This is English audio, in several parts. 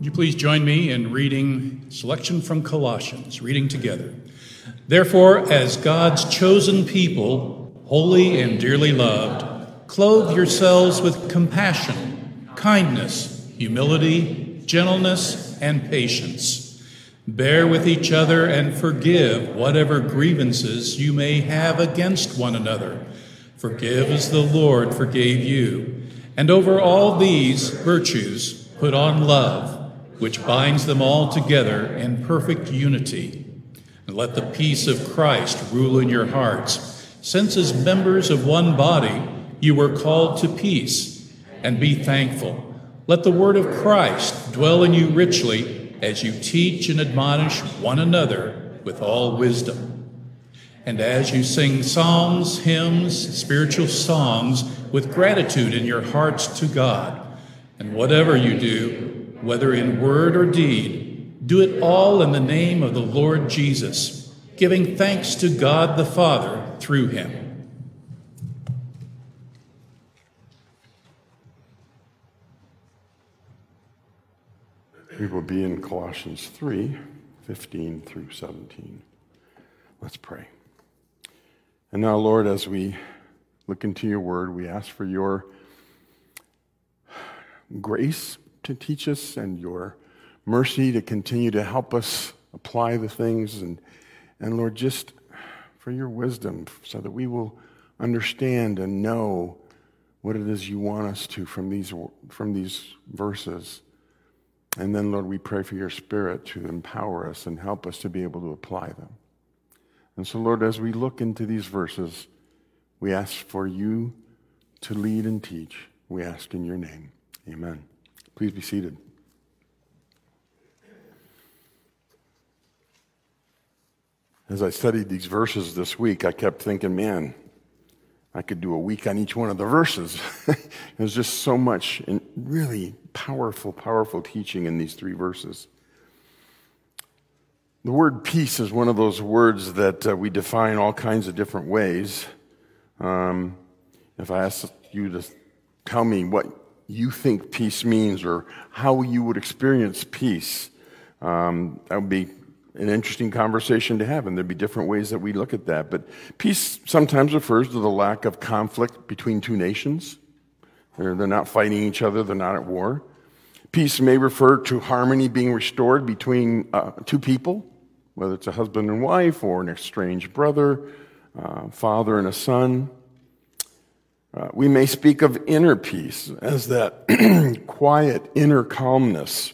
Would you please join me in reading selection from Colossians, reading together. Therefore, as God's chosen people, holy and dearly loved, clothe yourselves with compassion, kindness, humility, gentleness, and patience. Bear with each other and forgive whatever grievances you may have against one another. Forgive as the Lord forgave you. And over all these virtues, put on love, which binds them all together in perfect unity. And let the peace of Christ rule in your hearts, since as members of one body you were called to peace, and be thankful. Let the word of Christ dwell in you richly as you teach and admonish one another with all wisdom and as you sing psalms, hymns, spiritual songs with gratitude in your hearts to God, and whatever you do, whether in word or deed, do it all in the name of the Lord Jesus, giving thanks to God the Father through him. We will be in Colossians 3 15 through 17. Let's pray. And now, Lord, as we look into your word, we ask for your grace to teach us and your mercy to continue to help us apply the things. And, and Lord, just for your wisdom so that we will understand and know what it is you want us to from these, from these verses. And then, Lord, we pray for your spirit to empower us and help us to be able to apply them. And so, Lord, as we look into these verses, we ask for you to lead and teach. We ask in your name. Amen. Please be seated. As I studied these verses this week, I kept thinking, man, I could do a week on each one of the verses. There's just so much and really powerful, powerful teaching in these three verses. The word peace is one of those words that uh, we define all kinds of different ways. Um, if I ask you to tell me what you think peace means or how you would experience peace, um, that would be an interesting conversation to have, and there'd be different ways that we look at that. But peace sometimes refers to the lack of conflict between two nations. They're, they're not fighting each other, they're not at war. Peace may refer to harmony being restored between uh, two people whether it's a husband and wife or an estranged brother, uh, father and a son. Uh, we may speak of inner peace as that quiet inner calmness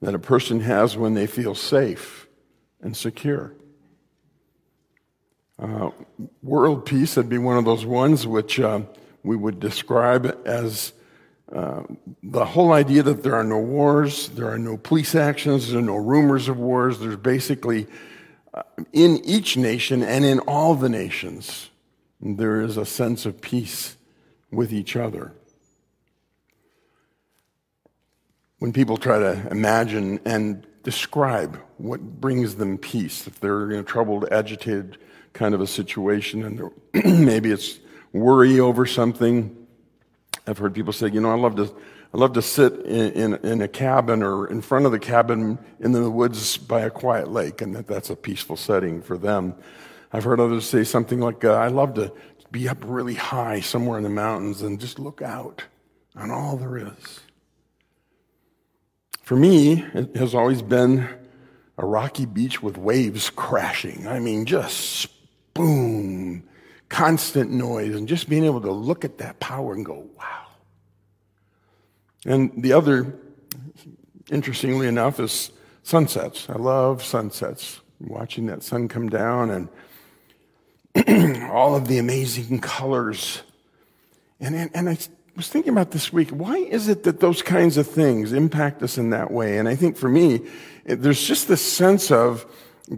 that a person has when they feel safe and secure. Uh, world peace would be one of those ones which uh, we would describe as uh, the whole idea that there are no wars, there are no police actions, there are no rumors of wars, there's basically uh, in each nation and in all the nations, there is a sense of peace with each other. When people try to imagine and describe what brings them peace, if they're in a troubled, agitated kind of a situation, and maybe it's worry over something, I've heard people say, you know, I love to, I love to sit in, in, in, a cabin or in front of the cabin in the woods by a quiet lake, and that that's a peaceful setting for them. I've heard others say something like, uh, I love to be up really high somewhere in the mountains and just look out on all there is. For me, it has always been a rocky beach with waves crashing. I mean, just boom, constant noise, and just being able to look at that power and go, wow. And the other, interestingly enough, is sunsets. I love sunsets, watching that sun come down and all of the amazing colors. And, and, and I was thinking about this week, why is it that those kinds of things impact us in that way? And I think for me, there's just this sense of,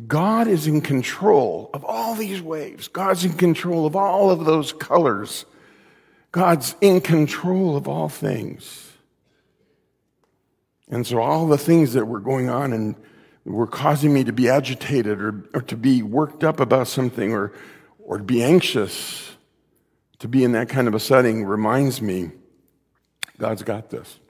God is in control of all these waves. God's in control of all of those colors. God's in control of all things. And so, all the things that were going on and were causing me to be agitated or, or to be worked up about something or, or to be anxious to be in that kind of a setting reminds me God's got this.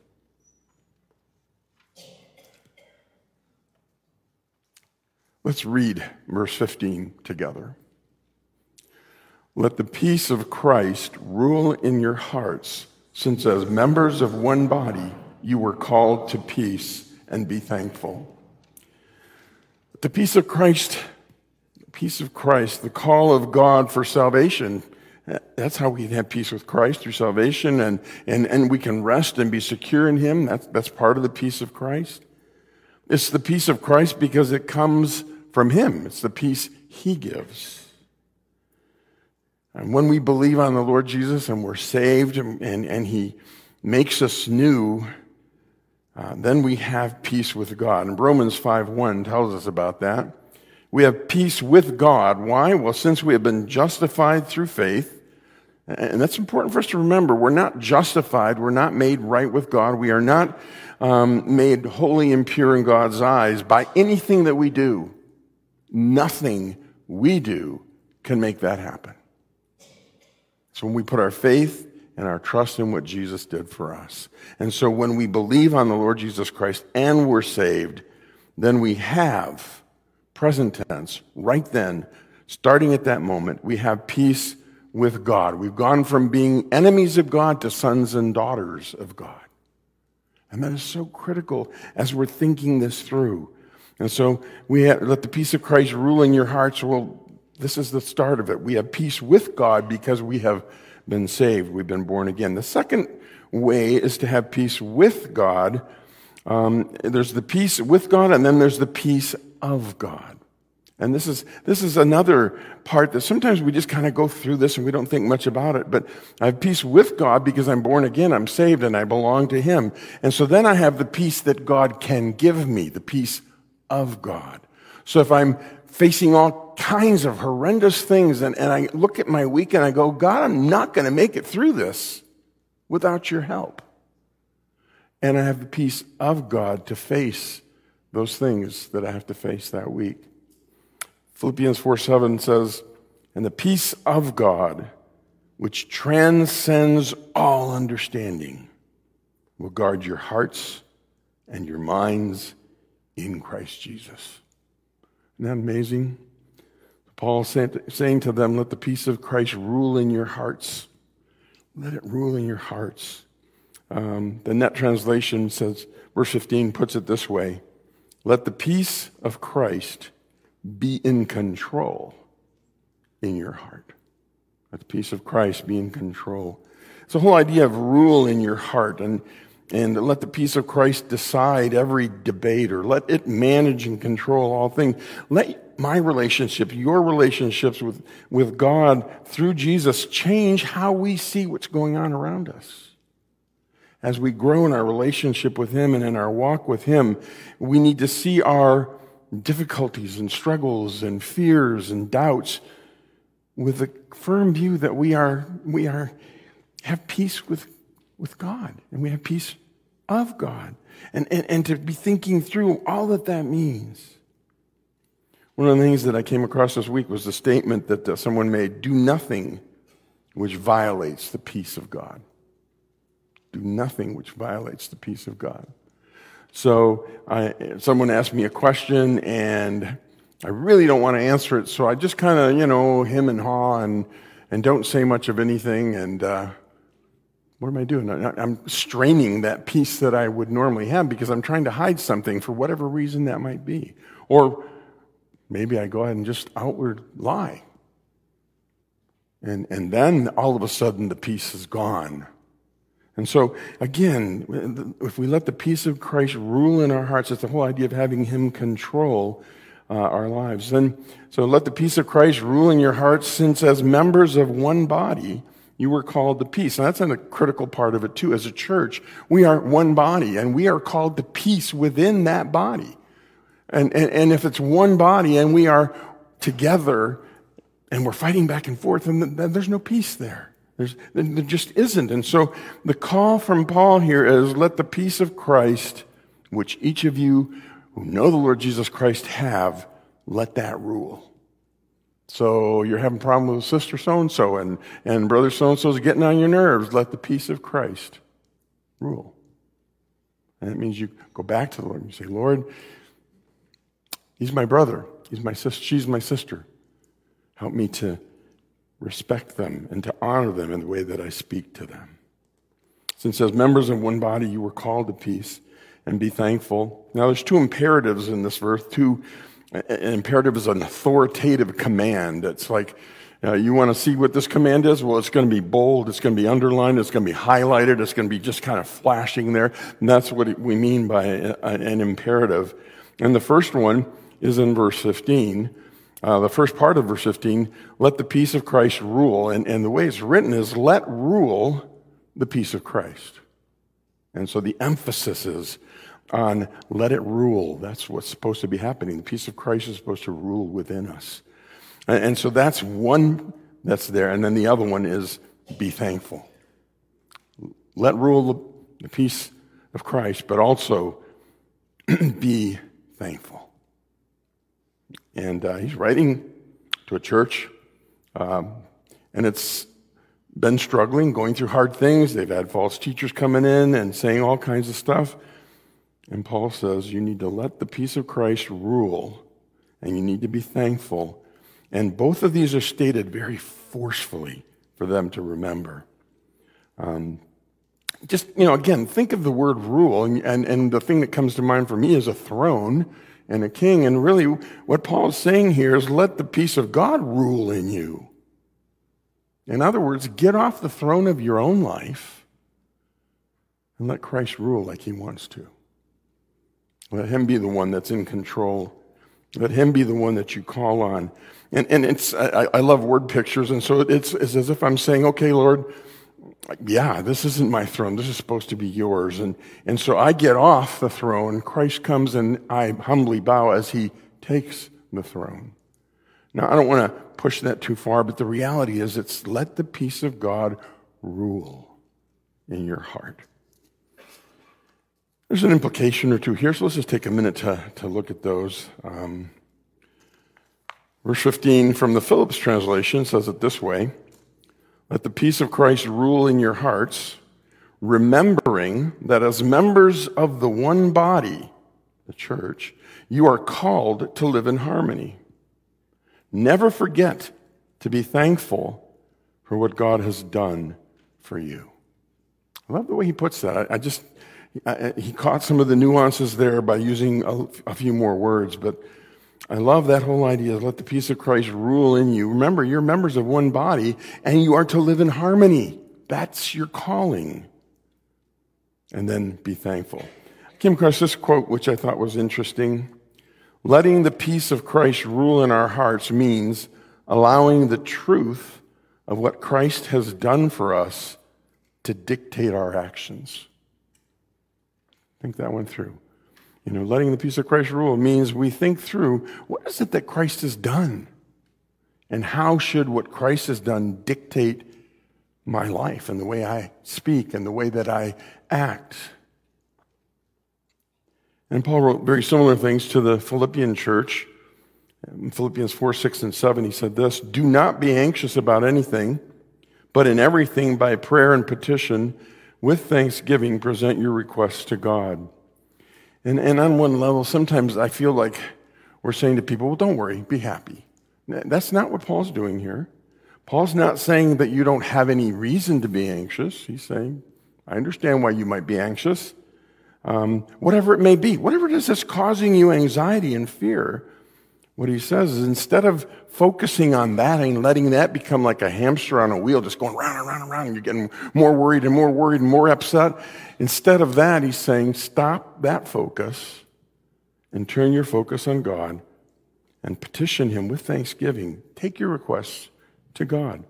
Let's read verse 15 together. Let the peace of Christ rule in your hearts, since as members of one body you were called to peace and be thankful. The peace of Christ peace of Christ, the call of God for salvation. That's how we can have peace with Christ through salvation, and, and, and we can rest and be secure in Him. That's, that's part of the peace of Christ. It's the peace of Christ because it comes from Him, it's the peace He gives. And when we believe on the Lord Jesus and we're saved and, and, and He makes us new, uh, then we have peace with God. And Romans 5.1 tells us about that. We have peace with God. Why? Well, since we have been justified through faith, and that's important for us to remember. We're not justified. We're not made right with God. We are not um, made holy and pure in God's eyes by anything that we do. Nothing we do can make that happen. So when we put our faith and our trust in what Jesus did for us. And so when we believe on the Lord Jesus Christ and we're saved, then we have, present tense, right then, starting at that moment, we have peace with God. We've gone from being enemies of God to sons and daughters of God. And that is so critical as we're thinking this through. And so we have, let the peace of Christ rule in your hearts. Well, this is the start of it. We have peace with God because we have been saved. We've been born again. The second way is to have peace with God. Um, there's the peace with God, and then there's the peace of God. And this is, this is another part that sometimes we just kind of go through this and we don't think much about it. But I have peace with God because I'm born again, I'm saved, and I belong to Him. And so then I have the peace that God can give me, the peace of God. So if I'm facing all kinds of horrendous things and, and I look at my week and I go, God, I'm not going to make it through this without your help. And I have the peace of God to face those things that I have to face that week. Philippians 4 7 says, And the peace of God, which transcends all understanding, will guard your hearts and your minds in Christ Jesus. Isn't that amazing? Paul saying to them, Let the peace of Christ rule in your hearts. Let it rule in your hearts. Um, the net translation says, verse 15 puts it this way Let the peace of Christ be in control in your heart. Let the peace of Christ be in control. It's the whole idea of rule in your heart and, and let the peace of Christ decide every debate or let it manage and control all things. Let my relationship, your relationships with, with God through Jesus change how we see what's going on around us. As we grow in our relationship with Him and in our walk with Him, we need to see our difficulties and struggles and fears and doubts with a firm view that we are, we are, have peace with, with God and we have peace of God. And, and, and to be thinking through all that that means. One of the things that I came across this week was the statement that uh, someone made do nothing which violates the peace of God. Do nothing which violates the peace of God. So I, someone asked me a question and I really don't want to answer it. So I just kind of, you know, him and haw and, and don't say much of anything. And uh, what am I doing? I'm straining that peace that I would normally have because I'm trying to hide something for whatever reason that might be. Or maybe I go ahead and just outward lie. And, and then all of a sudden the peace is gone. And so, again, if we let the peace of Christ rule in our hearts, it's the whole idea of having Him control uh, our lives. Then, so let the peace of Christ rule in your hearts, since as members of one body, you were called to peace. And that's a critical part of it too. As a church, we are one body, and we are called to peace within that body. And, and, and if it's one body and we are together and we're fighting back and forth, then there's no peace there. There's, there just isn't. And so the call from Paul here is let the peace of Christ, which each of you who know the Lord Jesus Christ have, let that rule. So you're having problems with sister so and so and and brother so and so is getting on your nerves. Let the peace of Christ rule. And it means you go back to the Lord and you say, Lord, he's my brother. He's my sister. She's my sister. Help me to respect them and to honor them in the way that I speak to them. Since as members of one body, you were called to peace and be thankful. Now, there's two imperatives in this verse. Two, an imperative is an authoritative command. It's like, uh, you want to see what this command is? Well, it's going to be bold, it's going to be underlined, it's going to be highlighted, it's going to be just kind of flashing there. And that's what we mean by an imperative. And the first one is in verse 15. Uh, the first part of verse 15, let the peace of Christ rule. And, and the way it's written is, let rule the peace of Christ. And so the emphasis is on let it rule. That's what's supposed to be happening. The peace of Christ is supposed to rule within us. And, and so that's one that's there. And then the other one is be thankful. Let rule the, the peace of Christ, but also be thankful. And uh, he's writing to a church, um, and it's been struggling, going through hard things. They've had false teachers coming in and saying all kinds of stuff. And Paul says you need to let the peace of Christ rule, and you need to be thankful. And both of these are stated very forcefully for them to remember. Um, just, you know, again, think of the word rule, and, and, and the thing that comes to mind for me is a throne and a king. And really, what Paul is saying here is let the peace of God rule in you. In other words, get off the throne of your own life and let Christ rule like he wants to. Let him be the one that's in control. Let him be the one that you call on. And, and it's, I, I love word pictures. And so it's, it's as if I'm saying, okay, Lord, yeah, this isn't my throne. This is supposed to be yours. And, and so I get off the throne. Christ comes and I humbly bow as he takes the throne. Now, I don't want to push that too far, but the reality is it's let the peace of God rule in your heart. There's an implication or two here, so let's just take a minute to, to look at those. Um, verse 15 from the Phillips translation says it this way let the peace of Christ rule in your hearts, remembering that as members of the one body, the church, you are called to live in harmony. Never forget to be thankful for what God has done for you. I love the way he puts that. I, just, I, he caught some of the nuances there by using a, a few more words, but I love that whole idea. Let the peace of Christ rule in you. Remember, you're members of one body and you are to live in harmony. That's your calling. And then be thankful. I came across this quote, which I thought was interesting. Letting the peace of Christ rule in our hearts means allowing the truth of what Christ has done for us to dictate our actions. Think that one through. You know, letting the peace of Christ rule means we think through what is it that Christ has done? And how should what Christ has done dictate my life and the way I speak and the way that I act? And Paul wrote very similar things to the Philippian church. In Philippians 4, 6, and 7, he said this Do not be anxious about anything, but in everything by prayer and petition, with thanksgiving, present your requests to God. And, and on one level, sometimes I feel like we're saying to people, well, don't worry, be happy. That's not what Paul's doing here. Paul's not saying that you don't have any reason to be anxious. He's saying, I understand why you might be anxious. Um, whatever it may be, whatever it is that's causing you anxiety and fear, what he says is instead of focusing on that and letting that become like a hamster on a wheel, just going round and round and round, and you're getting more worried and more worried and more upset, instead of that, he's saying, stop that focus and turn your focus on God and petition him with thanksgiving. Take your requests to God.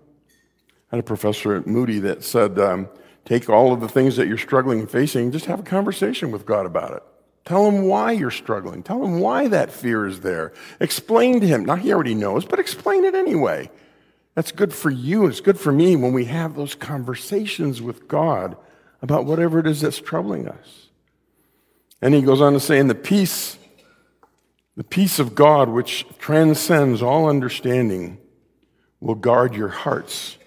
I had a professor at Moody that said, um, take all of the things that you're struggling and facing, just have a conversation with God about it. Tell him why you're struggling. Tell him why that fear is there. Explain to him. Now, he already knows, but explain it anyway. That's good for you. It's good for me when we have those conversations with God about whatever it is that's troubling us. And he goes on to say, in the peace, the peace of God, which transcends all understanding, will guard your hearts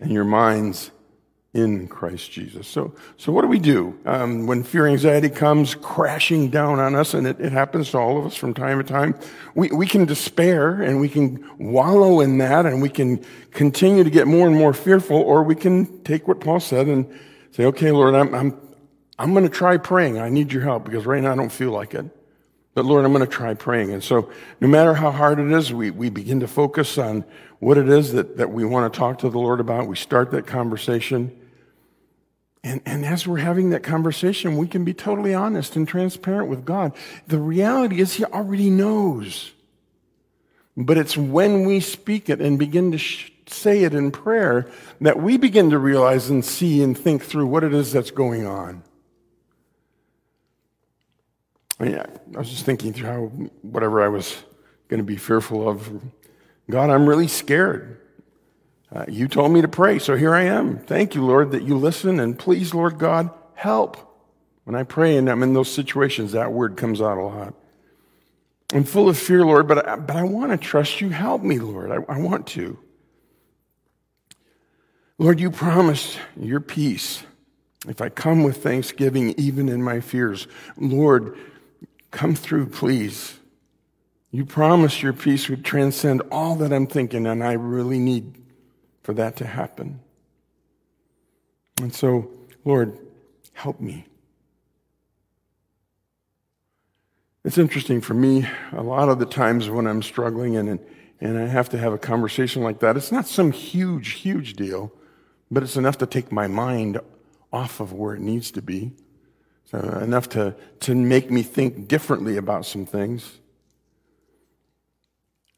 and your minds in Christ Jesus. So, so what do we do um, when fear and anxiety comes crashing down on us, and it, it, happens to all of us from time to time? We, we can despair and we can wallow in that, and we can continue to get more and more fearful, or we can take what Paul said and say, "Okay, Lord, I'm I'm I'm going to try praying. I need your help because right now I don't feel like it." But Lord, I'm going to try praying. And so no matter how hard it is, we, we begin to focus on what it is that, that we want to talk to the Lord about. We start that conversation. And, and as we're having that conversation, we can be totally honest and transparent with God. The reality is He already knows. But it's when we speak it and begin to sh- say it in prayer that we begin to realize and see and think through what it is that's going on. I, mean, I was just thinking through how whatever I was going to be fearful of, God, I'm really scared. Uh, you told me to pray, so here I am. Thank you, Lord, that you listen, and please, Lord God, help. When I pray and I'm in those situations, that word comes out a lot. I'm full of fear, Lord, but I, but I want to trust you. Help me, Lord. I, I want to. Lord, you promised your peace. If I come with thanksgiving, even in my fears, Lord, come through, please. You promised your peace would transcend all that I'm thinking, and I really need for that to happen. And so, Lord, help me. It's interesting for me, a lot of the times when I'm struggling and, and I have to have a conversation like that, it's not some huge, huge deal, but it's enough to take my mind off of where it needs to be. So enough to, to make me think differently about some things.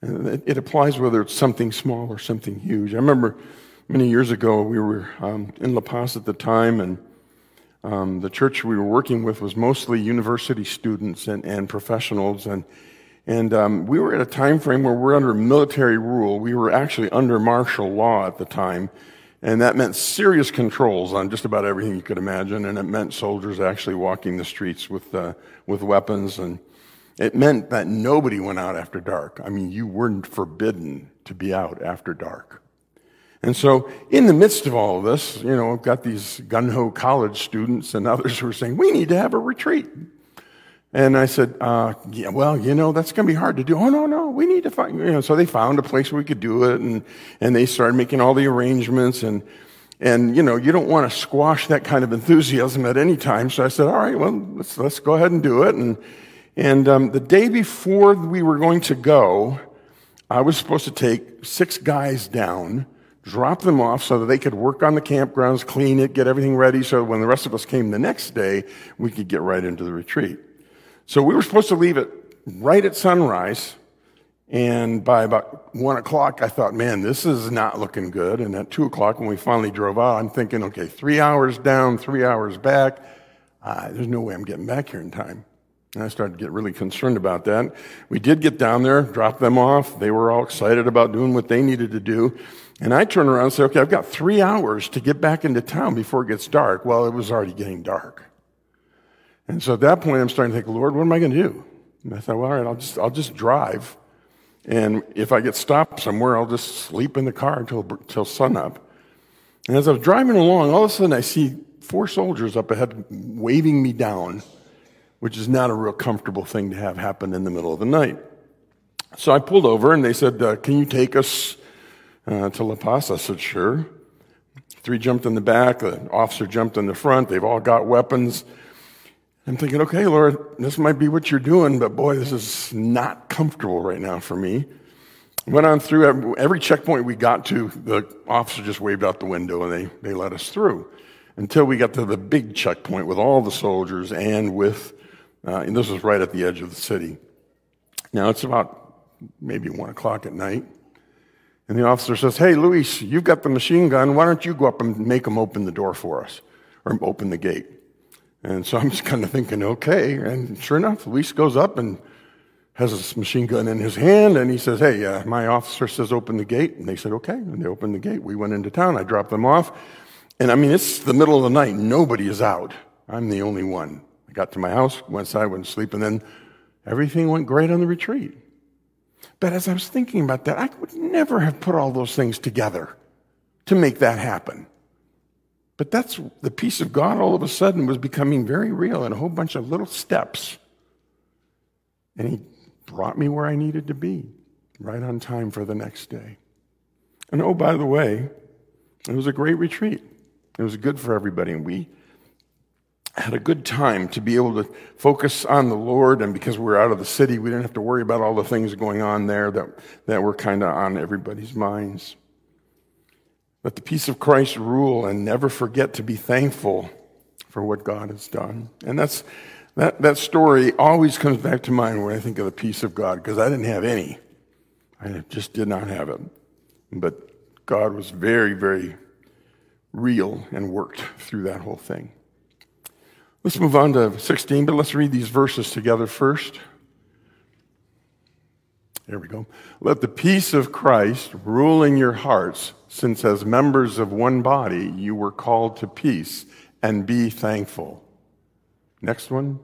It, it, applies whether it's something small or something huge. I remember many years ago, we were um, in La Paz at the time, and um, the church we were working with was mostly university students and, and professionals. And, and um, we were at a time frame where we're under military rule. We were actually under martial law at the time. And that meant serious controls on just about everything you could imagine. And it meant soldiers actually walking the streets with, uh, with weapons and, it meant that nobody went out after dark. I mean, you weren't forbidden to be out after dark. And so, in the midst of all of this, you know, I've got these gun ho college students and others who are saying, we need to have a retreat. And I said, uh, yeah, well, you know, that's going to be hard to do. Oh, no, no, we need to find, you know, so they found a place where we could do it and, and they started making all the arrangements and, and, you know, you don't want to squash that kind of enthusiasm at any time. So I said, all right, well, let's, let's go ahead and do it. And, and um, the day before we were going to go, I was supposed to take six guys down, drop them off so that they could work on the campgrounds, clean it, get everything ready so when the rest of us came the next day, we could get right into the retreat. So we were supposed to leave it right at sunrise. And by about one o'clock, I thought, man, this is not looking good. And at two o'clock, when we finally drove out, I'm thinking, okay, three hours down, three hours back. Uh, there's no way I'm getting back here in time. I started to get really concerned about that. We did get down there, drop them off. They were all excited about doing what they needed to do. And I turned around and said, okay, I've got three hours to get back into town before it gets dark. Well, it was already getting dark. And so at that point, I'm starting to think, Lord, what am I going to do? And I thought, well, all right, I'll just, I'll just drive. And if I get stopped somewhere, I'll just sleep in the car until, until sunup. And as I was driving along, all of a sudden I see four soldiers up ahead waving me down which is not a real comfortable thing to have happen in the middle of the night. So I pulled over and they said, uh, Can you take us uh, to La Paz? I said, Sure. Three jumped in the back, the officer jumped in the front. They've all got weapons. I'm thinking, okay, Lord, this might be what you're doing, but boy, this is not comfortable right now for me. Went on through every checkpoint we got to, the officer just waved out the window and they, they let us through until we got to the big checkpoint with all the soldiers and with uh, and this was right at the edge of the city. Now it's about maybe one o'clock at night. And the officer says, Hey, Luis, you've got the machine gun. Why don't you go up and make them open the door for us or open the gate? And so I'm just kind of thinking, okay. And sure enough, Luis goes up and has this machine gun in his hand. And he says, Hey, uh, my officer says open the gate. And they said, Okay. And they opened the gate. We went into town. I dropped them off. And I mean, it's the middle of the night. Nobody is out. I'm the only one. I got to my house, went inside, went to sleep, and then everything went great on the retreat. But as I was thinking about that, I would never have put all those things together to make that happen. But that's the peace of God all of a sudden was becoming very real in a whole bunch of little steps. And he brought me where I needed to be, right on time for the next day. And oh, by the way, it was a great retreat. It was good for everybody. And we had a good time to be able to focus on the Lord. And because we were out of the city, we didn't have to worry about all the things going on there that, that were kind of on everybody's minds. Let the peace of Christ rule and never forget to be thankful for what God has done. And that's, that, that story always comes back to mind when I think of the peace of God, because I didn't have any. I just did not have it. But God was very, very real and worked through that whole thing. Let's move on to 16, but let's read these verses together first. There we go. Let the peace of Christ rule in your hearts, since as members of one body you were called to peace, and be thankful. Next one.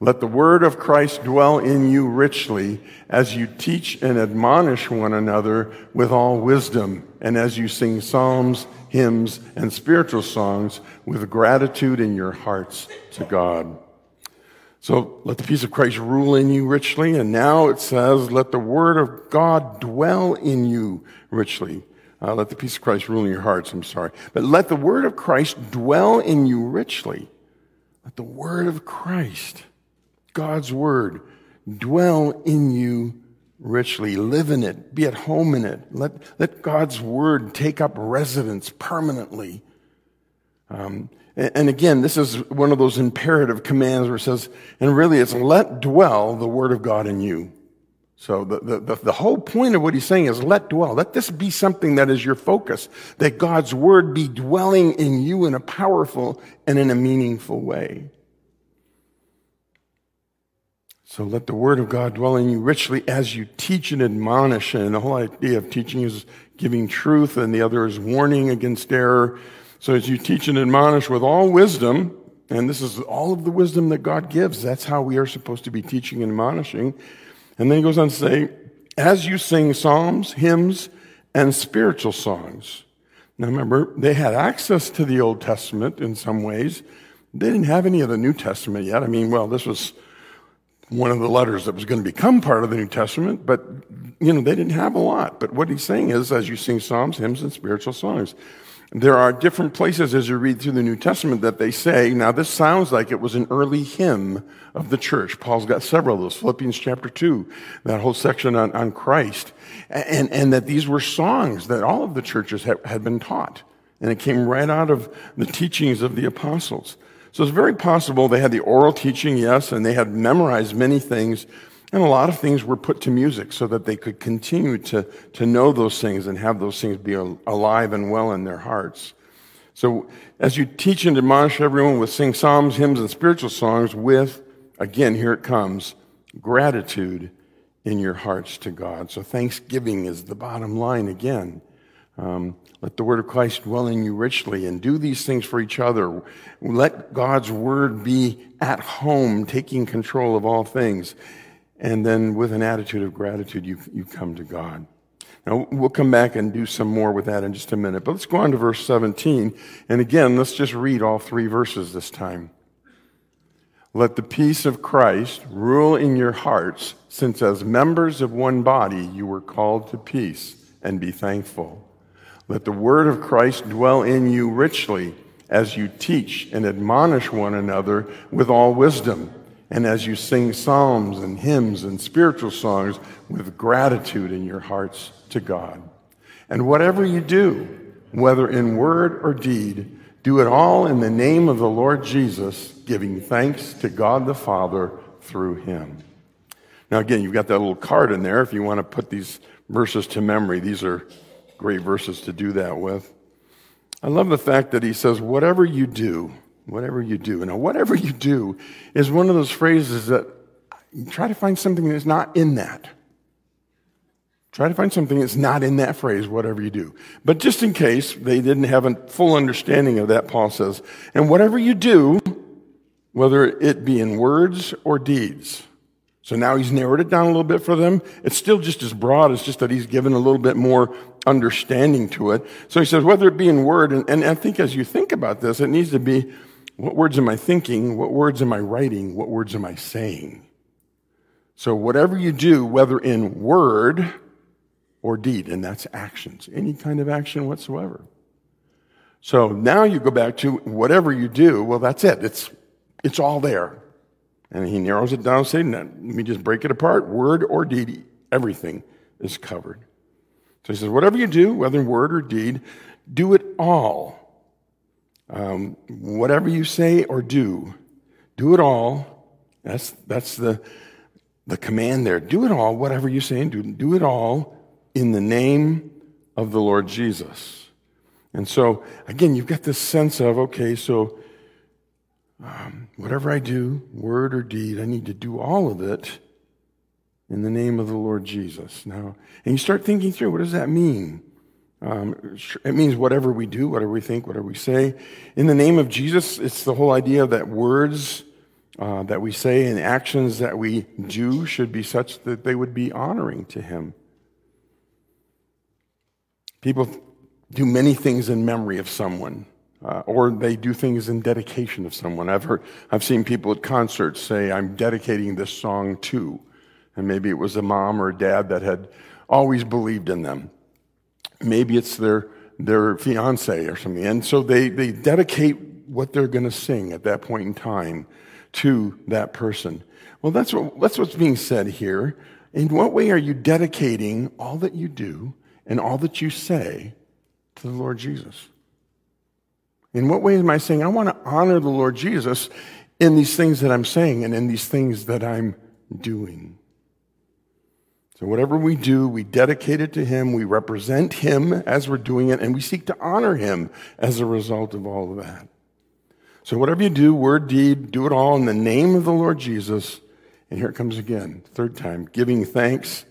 Let the word of Christ dwell in you richly as you teach and admonish one another with all wisdom, and as you sing psalms hymns, and spiritual songs with gratitude in your hearts to God. So let the peace of Christ rule in you richly. And now it says, let the word of God dwell in you richly. Uh, let the peace of Christ rule in your hearts, I'm sorry. But let the word of Christ dwell in you richly. Let the word of Christ, God's word, dwell in you richly. Live in it. Be at home in it. Let, let God's word take up residence permanently. Um, and, again, this is one of those imperative commands where it says, and really it's let dwell the word of God in you. So the, the, the, whole point of what he's saying is let dwell. Let this be something that is your focus, that God's word be dwelling in you in a powerful and in a meaningful way. So let the word of God dwell in you richly as you teach and admonish. And the whole idea of teaching is giving truth, and the other is warning against error. So as you teach and admonish with all wisdom, and this is all of the wisdom that God gives, that's how we are supposed to be teaching and admonishing. And then he goes on to say, as you sing psalms, hymns, and spiritual songs. Now remember, they had access to the Old Testament in some ways. They didn't have any of the New Testament yet. I mean, well, this was one of the letters that was going to become part of the New Testament, but, you know, they didn't have a lot. But what he's saying is, as you sing psalms, hymns, and spiritual songs, there are different places as you read through the New Testament that they say, now this sounds like it was an early hymn of the church. Paul's got several of those. Philippians chapter 2, that whole section on, on Christ. And, and that these were songs that all of the churches had, had been taught. And it came right out of the teachings of the apostles. So it's very possible they had the oral teaching, yes, and they had memorized many things, and a lot of things were put to music so that they could continue to, to know those things and have those things be alive and well in their hearts. So as you teach and admonish everyone with sing psalms, hymns, and spiritual songs with, again, here it comes, gratitude in your hearts to God. So thanksgiving is the bottom line again. Um, let the word of Christ dwell in you richly and do these things for each other. Let God's word be at home, taking control of all things. And then with an attitude of gratitude, you, you come to God. Now, we'll come back and do some more with that in just a minute. But let's go on to verse 17. And again, let's just read all three verses this time. Let the peace of Christ rule in your hearts, since as members of one body you were called to peace, and be thankful. Let the word of Christ dwell in you richly as you teach and admonish one another with all wisdom, and as you sing psalms and hymns and spiritual songs with gratitude in your hearts to God. And whatever you do, whether in word or deed, do it all in the name of the Lord Jesus, giving thanks to God the Father through him. Now, again, you've got that little card in there if you want to put these verses to memory. These are great verses to do that with. I love the fact that he says, whatever you do, whatever you do. Now, whatever you do is one of those phrases that try to find something that's not in that. Try to find something that's not in that phrase, whatever you do. But just in case they didn't have a full understanding of that, Paul says, and whatever you do, whether it be in words or deeds. So now he's narrowed it down a little bit for them. It's still just as broad. It's just that he's given a little bit more understanding to it. So he says, whether it be in word, and, and I think as you think about this, it needs to be what words am I thinking? What words am I writing? What words am I saying? So whatever you do, whether in word or deed, and that's actions, any kind of action whatsoever. So now you go back to whatever you do, well, that's it. It's, it's all there. And he narrows it down, saying, let me just break it apart. Word or deed, everything is covered. So he says, whatever you do, whether in word or deed, do it all. Um, whatever you say or do, do it all. That's, that's the, the command there. Do it all, whatever you say and do, do it all in the name of the Lord Jesus. And so, again, you've got this sense of, okay, so um, whatever I do, word or deed, I need to do all of it in the name of the Lord Jesus. Now, and you start thinking through, what does that mean? Um, it means whatever we do, whatever we think, whatever we say. In the name of Jesus, it's the whole idea that words uh, that we say and actions that we do should be such that they would be honoring to Him. People do many things in memory of someone. Uh, or they do things in dedication of someone. I've heard, I've seen people at concerts say, I'm dedicating this song to. And maybe it was a mom or a dad that had always believed in them. Maybe it's their, their fiance or something. And so they, they dedicate what they're going to sing at that point in time to that person. Well, that's, what, that's what's being said here. In what way are you dedicating all that you do and all that you say to the Lord Jesus? In what way am I saying, I want to honor the Lord Jesus in these things that I'm saying and in these things that I'm doing? So, whatever we do, we dedicate it to Him, we represent Him as we're doing it, and we seek to honor Him as a result of all of that. So, whatever you do, word, deed, do it all in the name of the Lord Jesus. And here it comes again, third time, giving thanks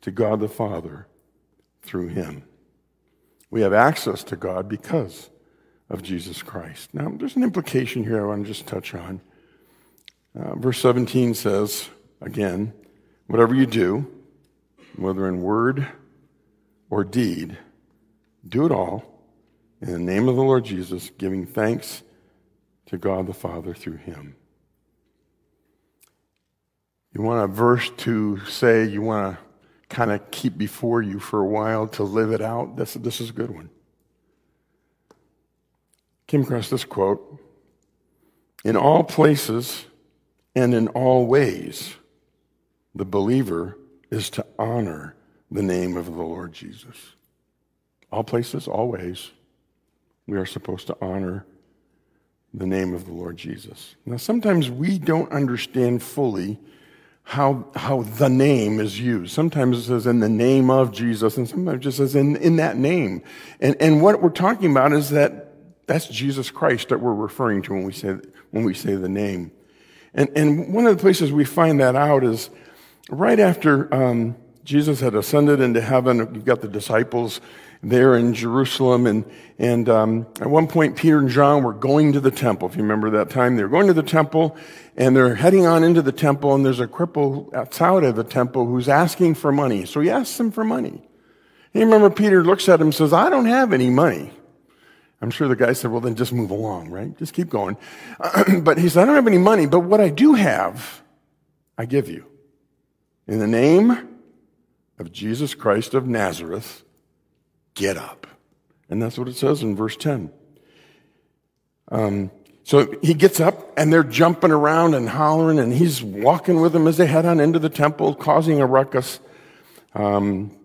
to God the Father through Him. We have access to God because of Jesus Christ. Now, there's an implication here I want to just touch on. Uh, verse 17 says, again, whatever you do, whether in word or deed, do it all in the name of the Lord Jesus, giving thanks to God the Father through him. You want a verse to say you want to kind of keep before you for a while to live it out? This, this is a good one came across this quote In all places and in all ways, the believer is to honor the name of the Lord Jesus. All places, all ways, we are supposed to honor the name of the Lord Jesus. Now, sometimes we don't understand fully how, how the name is used. Sometimes it says in the name of Jesus, and sometimes it just says in, in that name. And, and what we're talking about is that that's Jesus Christ that we're referring to when we say, when we say the name. And, and one of the places we find that out is right after um, Jesus had ascended into heaven, you've got the disciples there in Jerusalem. And, and um, at one point, Peter and John were going to the temple. If you remember that time, they were going to the temple and they're heading on into the temple. And there's a cripple outside of the temple who's asking for money. So he asks him for money. You remember Peter looks at him and says, I don't have any money. I'm sure the guy said, well, then just move along, right? Just keep going. but he said, I don't have any money, but what I do have, I give you. In the name of Jesus Christ of Nazareth, get up. And that's what it says in verse 10. Um, so he gets up and they're jumping around and hollering and he's walking with them as they head on into the temple, causing a ruckus. Um,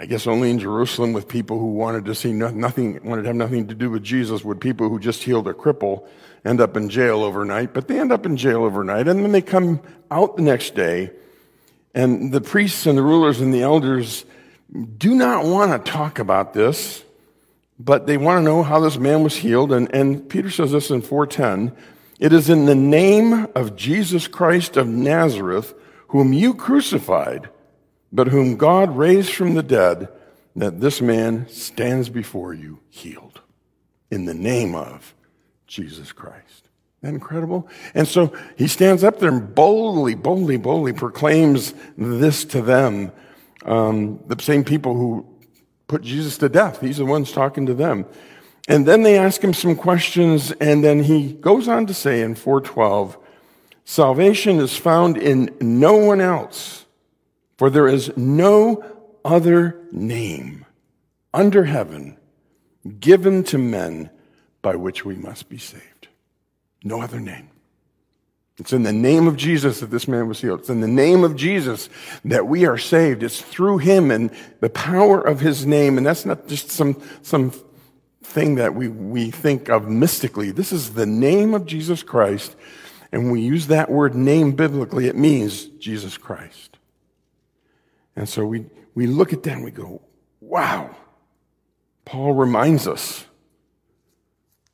I guess only in Jerusalem with people who wanted to see nothing, wanted to have nothing to do with Jesus would people who just healed a cripple end up in jail overnight, but they end up in jail overnight and then they come out the next day and the priests and the rulers and the elders do not want to talk about this, but they want to know how this man was healed. And, and Peter says this in 410. It is in the name of Jesus Christ of Nazareth, whom you crucified, but whom God raised from the dead, that this man stands before you healed in the name of Jesus Christ. Isn't that incredible? And so he stands up there and boldly, boldly, boldly proclaims this to them. Um, the same people who put Jesus to death. He's the ones talking to them. And then they ask him some questions, and then he goes on to say in 412, Salvation is found in no one else, for there is no other name under heaven given to men by which we must be saved. No other name. It's in the name of Jesus that this man was healed. It's in the name of Jesus that we are saved. It's through him and the power of his name. And that's not just some, some thing that we, we think of mystically. This is the name of Jesus Christ and we use that word name biblically, it means Jesus Christ. And so we, we look at that and we go, wow. Paul reminds us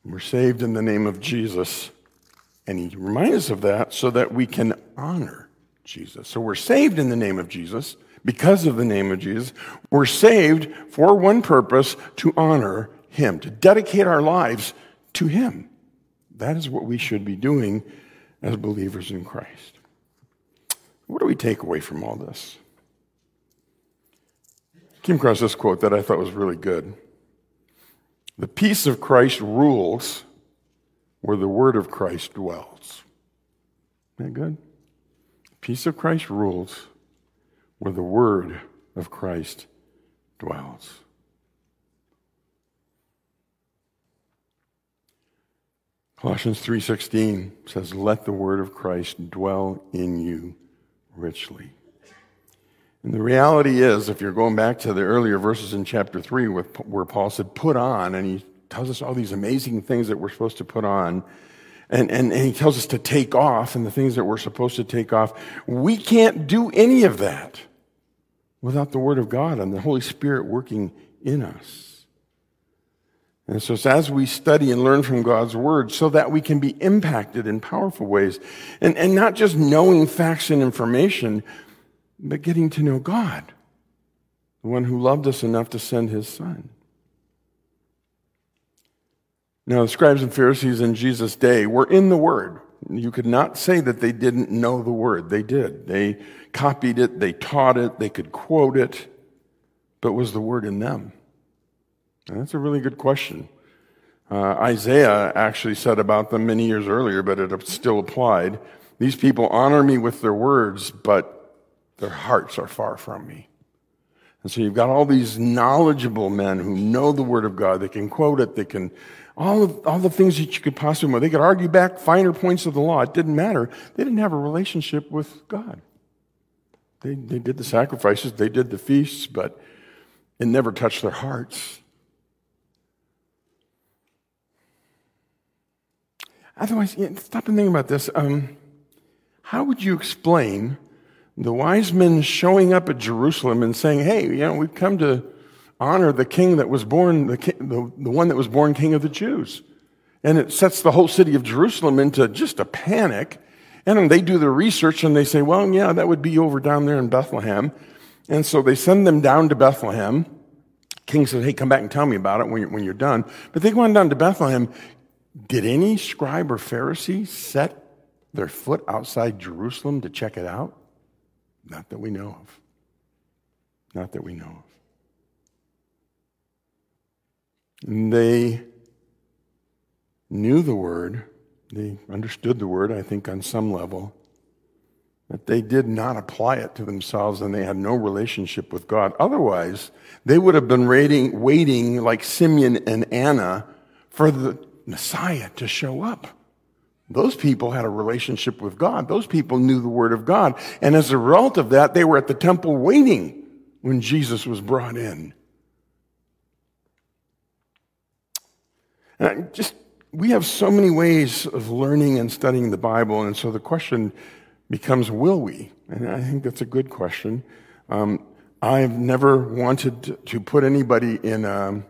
we're saved in the name of Jesus. And he reminds us of that so that we can honor Jesus. So we're saved in the name of Jesus because of the name of Jesus. We're saved for one purpose to honor him, to dedicate our lives to him. That is what we should be doing as believers in Christ. What do we take away from all this? Came across this quote that I thought was really good. The peace of Christ rules where the word of Christ dwells. Isn't that good? The peace of Christ rules where the word of Christ dwells. Colossians 3:16 says let the word of Christ dwell in you richly. And the reality is if you're going back to the earlier verses in chapter 3 where Paul said put on and he tells us all these amazing things that we're supposed to put on and, and, and he tells us to take off and the things that we're supposed to take off. We can't do any of that without the Word of God and the Holy Spirit working in us. And so it's as we study and learn from God's word so that we can be impacted in powerful ways. And, and not just knowing facts and information, but getting to know God, the one who loved us enough to send his son. Now, the scribes and Pharisees in Jesus' day were in the word. You could not say that they didn't know the word. They did. They copied it, they taught it, they could quote it, but was the word in them? And that's a really good question. Uh, Isaiah actually said about them many years earlier, but it still applied. These people honor me with their words, but their hearts are far from me. And so you've got all these knowledgeable men who know the Word of God. They can quote it. They can, all of, all the things that you could possibly, they could argue back finer points of the law. It didn't matter. They didn't have a relationship with God. They, they did the sacrifices. They did the feasts, but it never touched their hearts. Otherwise, stop and think about this. Um, how would you explain the wise men showing up at Jerusalem and saying, hey, you know, we've come to honor the king that was born, the, king, the, the one that was born king of the Jews? And it sets the whole city of Jerusalem into just a panic. And they do their research and they say, well, yeah, that would be over down there in Bethlehem. And so they send them down to Bethlehem. King says, hey, come back and tell me about it when you're, when you're done. But they go on down to Bethlehem. Did any scribe or Pharisee set their foot outside Jerusalem to check it out? Not that we know of. Not that we know of. And they knew the word, they understood the word, I think, on some level, but they did not apply it to themselves and they had no relationship with God. Otherwise, they would have been waiting, waiting like Simeon and Anna for the Messiah to show up. Those people had a relationship with God. Those people knew the Word of God. And as a result of that, they were at the temple waiting when Jesus was brought in. And just, we have so many ways of learning and studying the Bible. And so the question becomes, will we? And I think that's a good question. Um, I've never wanted to put anybody in a,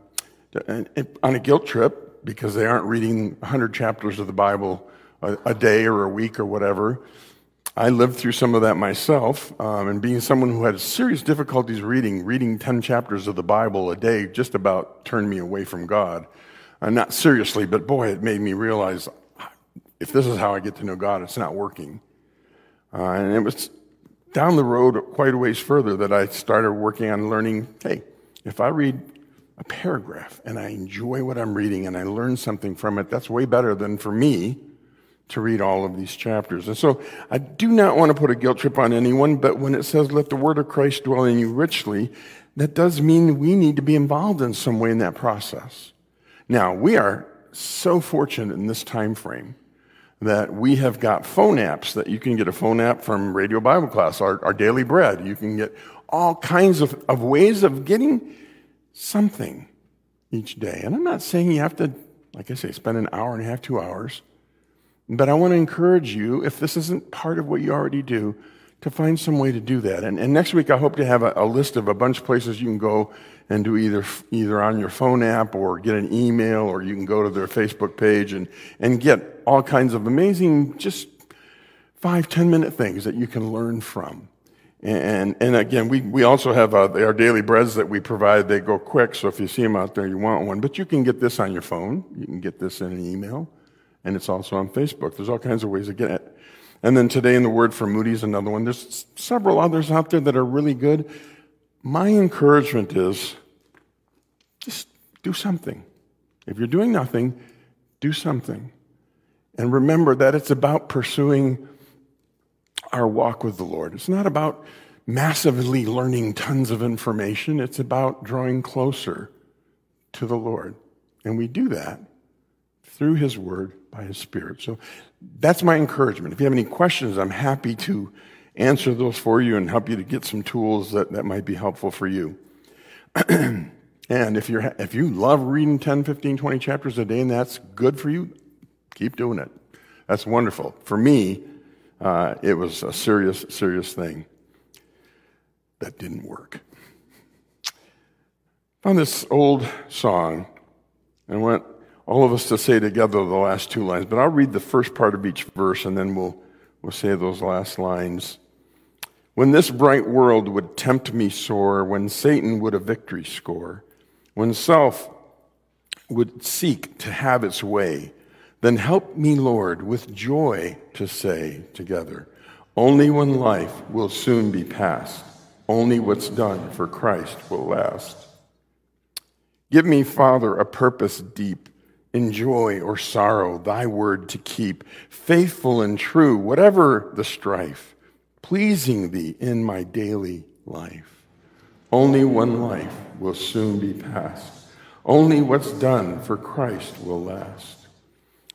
on a guilt trip because they aren't reading 100 chapters of the Bible a, a day or a week or whatever. I lived through some of that myself, um, and being someone who had serious difficulties reading, reading 10 chapters of the Bible a day just about turned me away from God. Uh, not seriously, but boy, it made me realize if this is how I get to know God, it's not working. Uh, and it was down the road quite a ways further that I started working on learning hey, if I read a paragraph and I enjoy what I'm reading and I learn something from it, that's way better than for me to read all of these chapters. And so I do not want to put a guilt trip on anyone, but when it says, let the word of Christ dwell in you richly, that does mean we need to be involved in some way in that process. Now, we are so fortunate in this time frame that we have got phone apps that you can get a phone app from Radio Bible Class, our, our daily bread. You can get all kinds of, of ways of getting something each day. And I'm not saying you have to, like I say, spend an hour and a half, two hours. But I want to encourage you, if this isn't part of what you already do, to find some way to do that. And, and next week, I hope to have a, a, list of a bunch of places you can go and do either, either on your phone app or get an email or you can go to their Facebook page and, and get all kinds of amazing, just five, ten minute things that you can learn from. And, and again, we, we also have uh, our daily breads that we provide. They go quick, so if you see them out there, you want one. But you can get this on your phone. You can get this in an email and it's also on Facebook. There's all kinds of ways to get it. And then today in the Word for Moody's, another one. There's several others out there that are really good. My encouragement is just do something. If you're doing nothing, do something. And remember that it's about pursuing our walk with the Lord. It's not about massively learning tons of information, it's about drawing closer to the Lord. And we do that through His Word by His Spirit. So that's my encouragement. If you have any questions, I'm happy to answer those for you and help you to get some tools that, that might be helpful for you. and if, you're, if you love reading 10, 15, 20 chapters a day and that's good for you, keep doing it. That's wonderful. For me, uh, it was a serious, serious thing that didn't work. Found this old song and went, all of us to say together the last two lines, but I'll read the first part of each verse and then we'll, we'll say those last lines. When this bright world would tempt me sore, when Satan would a victory score, when self would seek to have its way, then help me, Lord, with joy to say together, only when life will soon be past, only what's done for Christ will last. Give me, Father, a purpose deep in joy or sorrow, thy word to keep, faithful and true, whatever the strife, pleasing thee in my daily life. Only one life will soon be past. Only what's done for Christ will last.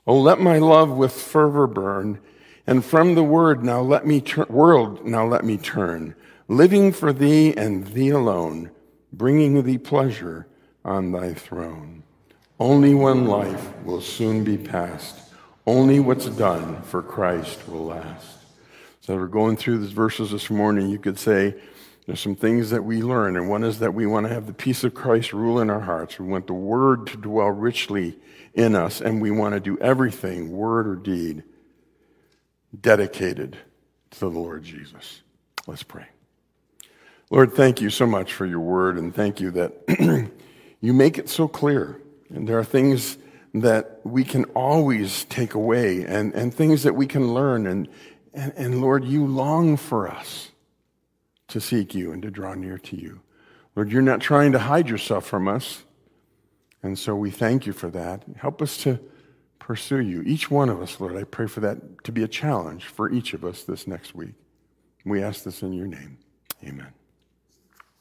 Oh, let my love with fervor burn, and from the word now let me turn, world now let me turn, living for thee and thee alone, bringing thee pleasure on thy throne. Only one life will soon be past. Only what's done for Christ will last. So we're going through these verses this morning. You could say there's some things that we learn, and one is that we want to have the peace of Christ rule in our hearts. We want the Word to dwell richly in us, and we want to do everything, word or deed, dedicated to the Lord Jesus. Let's pray. Lord, thank you so much for your word, and thank you that you make it so clear. And there are things that we can always take away and, and things that we can learn. And, and, and Lord, you long for us to seek you and to draw near to you. Lord, you're not trying to hide yourself from us. And so we thank you for that. Help us to pursue you. Each one of us, Lord, I pray for that to be a challenge for each of us this next week. We ask this in your name. Amen.